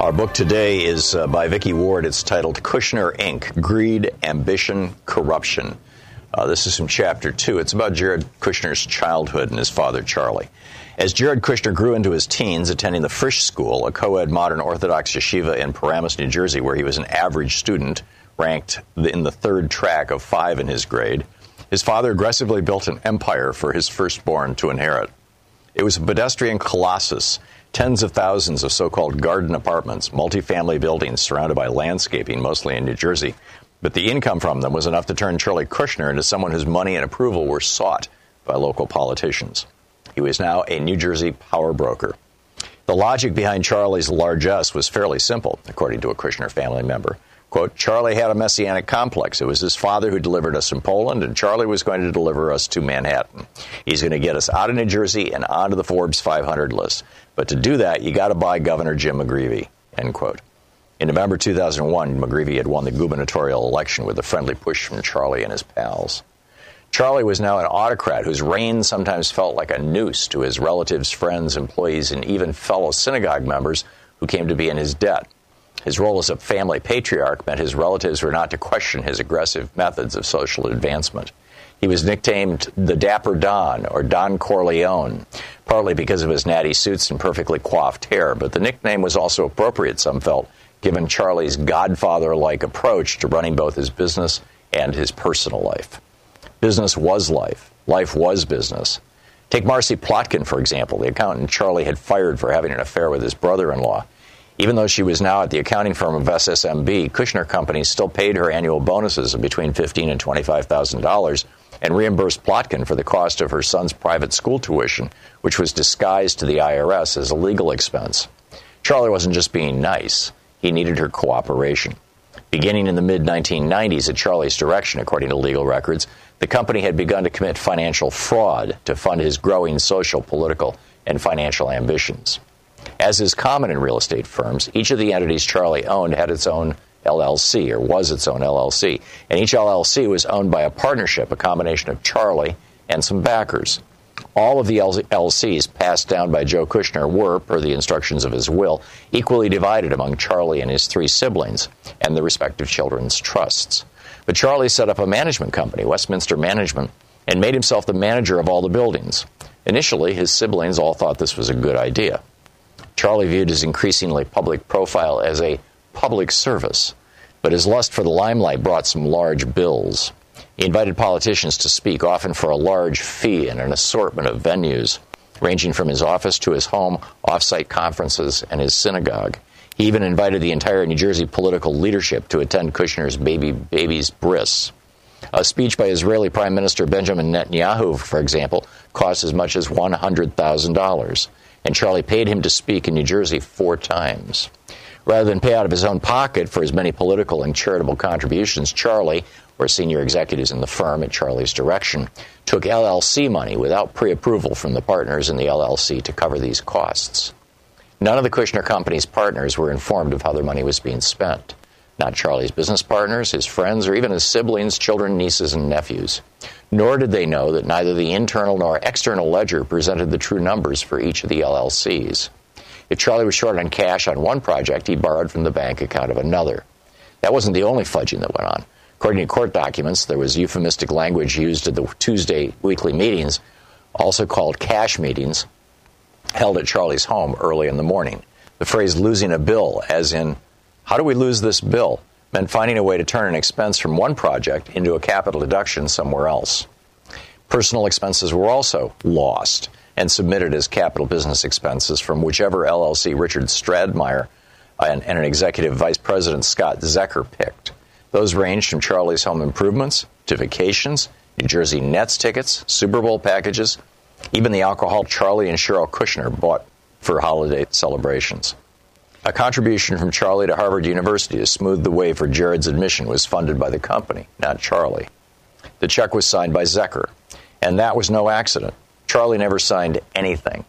Our book today is uh, by Vicky Ward. It's titled Kushner Inc. Greed, Ambition, Corruption. Uh, this is from chapter two. It's about Jared Kushner's childhood and his father, Charlie. As Jared Kushner grew into his teens, attending the Frisch School, a co ed modern Orthodox yeshiva in Paramus, New Jersey, where he was an average student, ranked in the third track of five in his grade, his father aggressively built an empire for his firstborn to inherit. It was a pedestrian colossus, tens of thousands of so called garden apartments, multifamily buildings surrounded by landscaping, mostly in New Jersey. But the income from them was enough to turn Charlie Kushner into someone whose money and approval were sought by local politicians. He was now a New Jersey power broker. The logic behind Charlie's largesse was fairly simple, according to a Kushner family member. Quote, Charlie had a messianic complex. It was his father who delivered us from Poland, and Charlie was going to deliver us to Manhattan. He's going to get us out of New Jersey and onto the Forbes 500 list. But to do that, you got to buy Governor Jim McGreevey, end quote. In November 2001, McGreevey had won the gubernatorial election with a friendly push from Charlie and his pals. Charlie was now an autocrat whose reign sometimes felt like a noose to his relatives, friends, employees, and even fellow synagogue members who came to be in his debt. His role as a family patriarch meant his relatives were not to question his aggressive methods of social advancement. He was nicknamed the Dapper Don or Don Corleone, partly because of his natty suits and perfectly coiffed hair, but the nickname was also appropriate, some felt, given Charlie's godfather like approach to running both his business and his personal life. Business was life, life was business. Take Marcy Plotkin, for example, the accountant Charlie had fired for having an affair with his brother in law. Even though she was now at the accounting firm of SSMB, Kushner Company still paid her annual bonuses of between $15 and $25,000 and reimbursed Plotkin for the cost of her son's private school tuition, which was disguised to the IRS as a legal expense. Charlie wasn't just being nice, he needed her cooperation. Beginning in the mid 1990s at Charlie's direction, according to legal records, the company had begun to commit financial fraud to fund his growing social, political, and financial ambitions. As is common in real estate firms, each of the entities Charlie owned had its own LLC, or was its own LLC. And each LLC was owned by a partnership, a combination of Charlie and some backers. All of the LLCs passed down by Joe Kushner were, per the instructions of his will, equally divided among Charlie and his three siblings and the respective children's trusts. But Charlie set up a management company, Westminster Management, and made himself the manager of all the buildings. Initially, his siblings all thought this was a good idea. Charlie viewed his increasingly public profile as a public service, but his lust for the limelight brought some large bills. He invited politicians to speak, often for a large fee in an assortment of venues, ranging from his office to his home, off-site conferences, and his synagogue. He even invited the entire New Jersey political leadership to attend Kushner's baby baby's bris. A speech by Israeli Prime Minister Benjamin Netanyahu, for example, cost as much as $100,000 and Charlie paid him to speak in New Jersey four times. Rather than pay out of his own pocket for his many political and charitable contributions, Charlie, or senior executives in the firm at Charlie's direction, took LLC money without pre approval from the partners in the LLC to cover these costs. None of the Kushner Company's partners were informed of how their money was being spent. Not Charlie's business partners, his friends, or even his siblings, children, nieces, and nephews. Nor did they know that neither the internal nor external ledger presented the true numbers for each of the LLCs. If Charlie was short on cash on one project, he borrowed from the bank account of another. That wasn't the only fudging that went on. According to court documents, there was euphemistic language used at the Tuesday weekly meetings, also called cash meetings, held at Charlie's home early in the morning. The phrase losing a bill, as in, how do we lose this bill, meant finding a way to turn an expense from one project into a capital deduction somewhere else. Personal expenses were also lost and submitted as capital business expenses from whichever LLC Richard Stadtmauer and, and an executive vice president Scott Zecker picked. Those ranged from Charlie's home improvements to vacations, New Jersey Nets tickets, Super Bowl packages, even the alcohol Charlie and Cheryl Kushner bought for holiday celebrations. A contribution from Charlie to Harvard University to smooth the way for Jared's admission was funded by the company, not Charlie. The check was signed by Zecker, and that was no accident. Charlie never signed anything.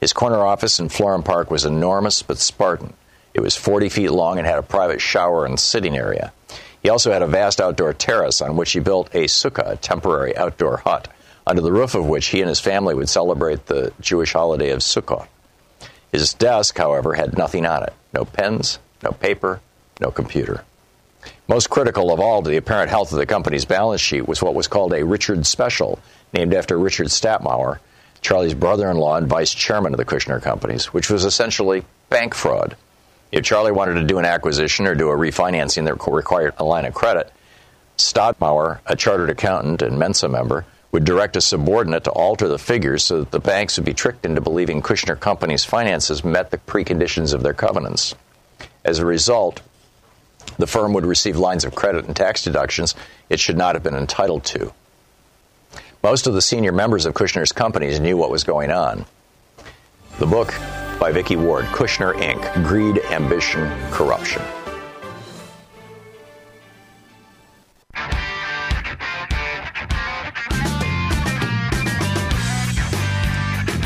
His corner office in Florham Park was enormous but Spartan. It was 40 feet long and had a private shower and sitting area. He also had a vast outdoor terrace on which he built a sukkah, a temporary outdoor hut, under the roof of which he and his family would celebrate the Jewish holiday of Sukkot. His desk, however, had nothing on it no pens, no paper, no computer. Most critical of all to the apparent health of the company's balance sheet was what was called a Richard Special, named after Richard Stadtmauer, Charlie's brother in law and vice chairman of the Kushner Companies, which was essentially bank fraud. If Charlie wanted to do an acquisition or do a refinancing that required a line of credit, Stadtmauer, a chartered accountant and Mensa member, would direct a subordinate to alter the figures so that the banks would be tricked into believing Kushner Company's finances met the preconditions of their covenants. As a result, the firm would receive lines of credit and tax deductions it should not have been entitled to. Most of the senior members of Kushner's companies knew what was going on. The book by Vicky Ward, Kushner Inc. Greed, Ambition, Corruption.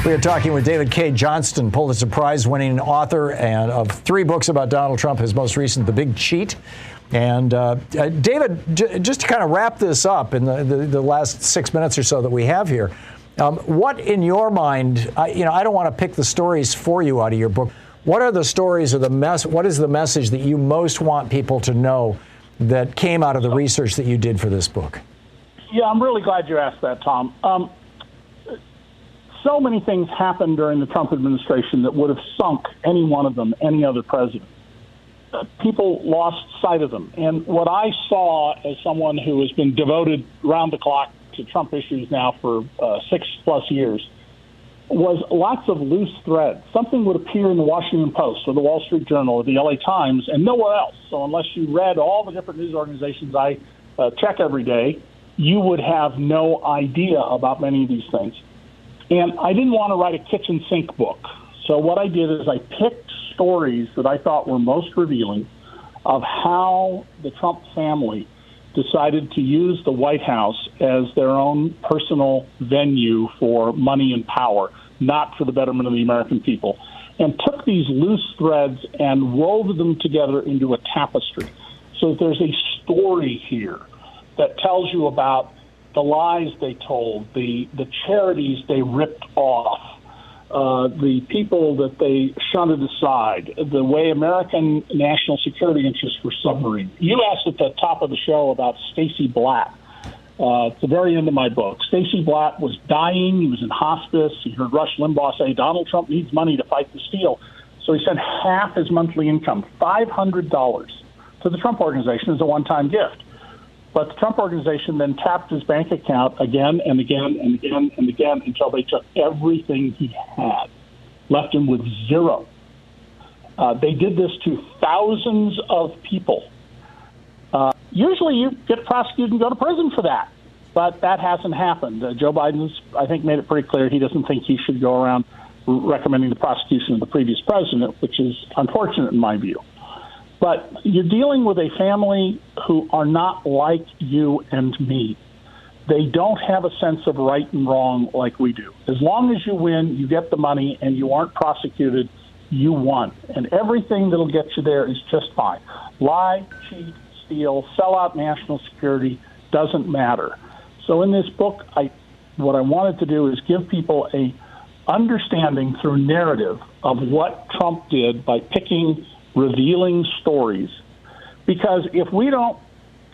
We are talking with David Cay Johnston, Pulitzer Prize winning author and of three books about Donald Trump. His most recent, The Big Cheat. And uh, uh, David, j- just to kind of wrap this up in the, the, the, last six minutes or so that we have here, um, what in your mind, uh, you know, I don't want to pick the stories for you out of your book. What are the stories or the mess? What is the message that you most want people to know that came out of the research that you did for this book? Yeah, I'm really glad you asked that, Thom. Um, so many things happened during the Trump administration that would have sunk any one of them, any other president. People lost sight of them. And what I saw as someone who has been devoted round the clock to Trump issues now for uh, six plus years was lots of loose threads. Something would appear in the Washington Post or the Wall Street Journal or the LA Times and nowhere else. So unless you read all the different news organizations I uh, check every day, you would have no idea about many of these things. And I didn't want to write a kitchen sink book. So what I did is I picked stories that I thought were most revealing of how the Trump family decided to use the White House as their own personal venue for money and power, not for the betterment of the American people, and took these loose threads and wove them together into a tapestry. So there's a story here that tells you about the lies they told, the, the charities they ripped off, uh, the people that they shunted aside, the way American national security interests were submarine. You asked at the top of the show about Stacy Blatt. Uh, at the very end of my book, Stacy Blatt was dying. He was in hospice. He heard Rush Limbaugh say Donald Trump needs money to fight the steal. So he sent half his monthly income, $500, to the Trump organization as a one time gift. But the Trump organization then tapped his bank account again and again and again and again until they took everything he had, left him with zero. Uh, they did this to thousands of people. Uh, usually you get prosecuted and go to prison for that, but that hasn't happened. Uh, Joe Biden's, I think, made it pretty clear he doesn't think he should go around recommending the prosecution of the previous president, which is unfortunate in my view. But you're dealing with a family who are not like you and me. They don't have a sense of right and wrong like we do. As long as you win, you get the money, and you aren't prosecuted, you won. And everything that'll get you there is just fine. Lie, cheat, steal, sell out national security doesn't matter. So in this book, I what I wanted to do is give people a understanding through narrative of what Trump did by picking revealing stories. Because if we don't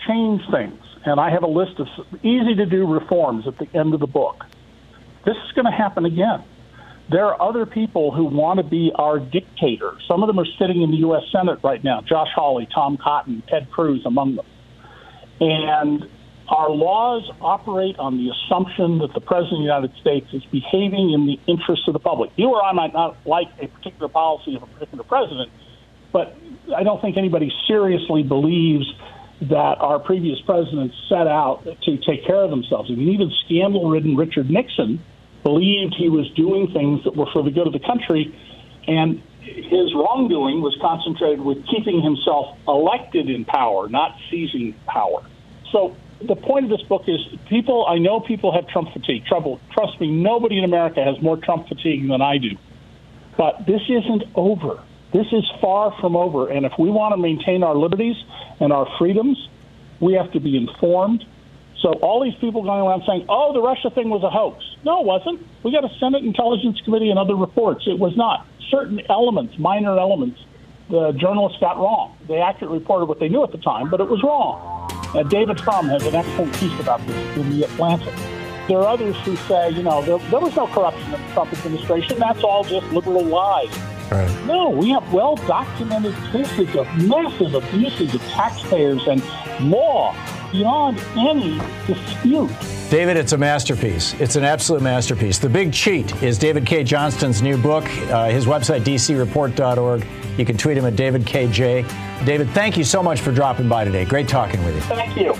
change things, and I have a list of easy to do reforms at the end of the book, this is going to happen again. There are other people who want to be our dictator. Some of them are sitting in the U.S. Senate right now Josh Hawley, Tom Cotton, Ted Cruz among them. And our laws operate on the assumption that the President of the United States is behaving in the interests of the public. You or I might not like a particular policy of a particular president, but I don't think anybody seriously believes that our previous presidents set out to take care of themselves. I mean, even scandal ridden Richard Nixon believed he was doing things that were for the good of the country, and his wrongdoing was concentrated with keeping himself elected in power, not seizing power. So the point of this book is people, I know people have Trump fatigue. Trouble, trust me, nobody in America has more Trump fatigue than I do. But this isn't over. This is far from over. And if we want to maintain our liberties and our freedoms, we have to be informed. So all these people going around saying, oh, the Russia thing was a hoax. No, it wasn't. We got a Senate Intelligence Committee and other reports. It was not. Certain elements, minor elements, the journalists got wrong. They accurately reported what they knew at the time, but it was wrong. David Frum has an excellent piece about this in The Atlantic. There are others who say, you know, there, there was no corruption in the Trump administration. That's all just liberal lies. Right. No, we have well documented cases of massive abuses of taxpayers and law beyond any dispute. David, it's a masterpiece. It's an absolute masterpiece. The Big Cheat is David Cay Johnston's new book. Uh, his website, dcreport.org. You can tweet him at DavidCayJ. David, thank you so much for dropping by today. Great talking with you. Thank you.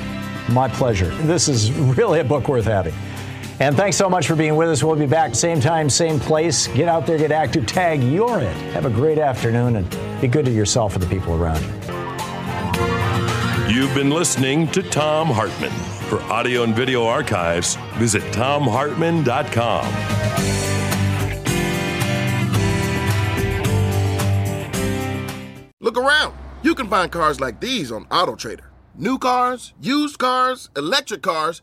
My pleasure. This is really a book worth having. And thanks so much for being with us. We'll be back same time, same place. Get out there, get active, tag you're it. Have a great afternoon and be good to yourself and the people around you. You've been listening to Thom Hartmann. For audio and video archives, visit thomhartmann.com. Look around. You can find cars like these on AutoTrader. New cars, used cars, electric cars,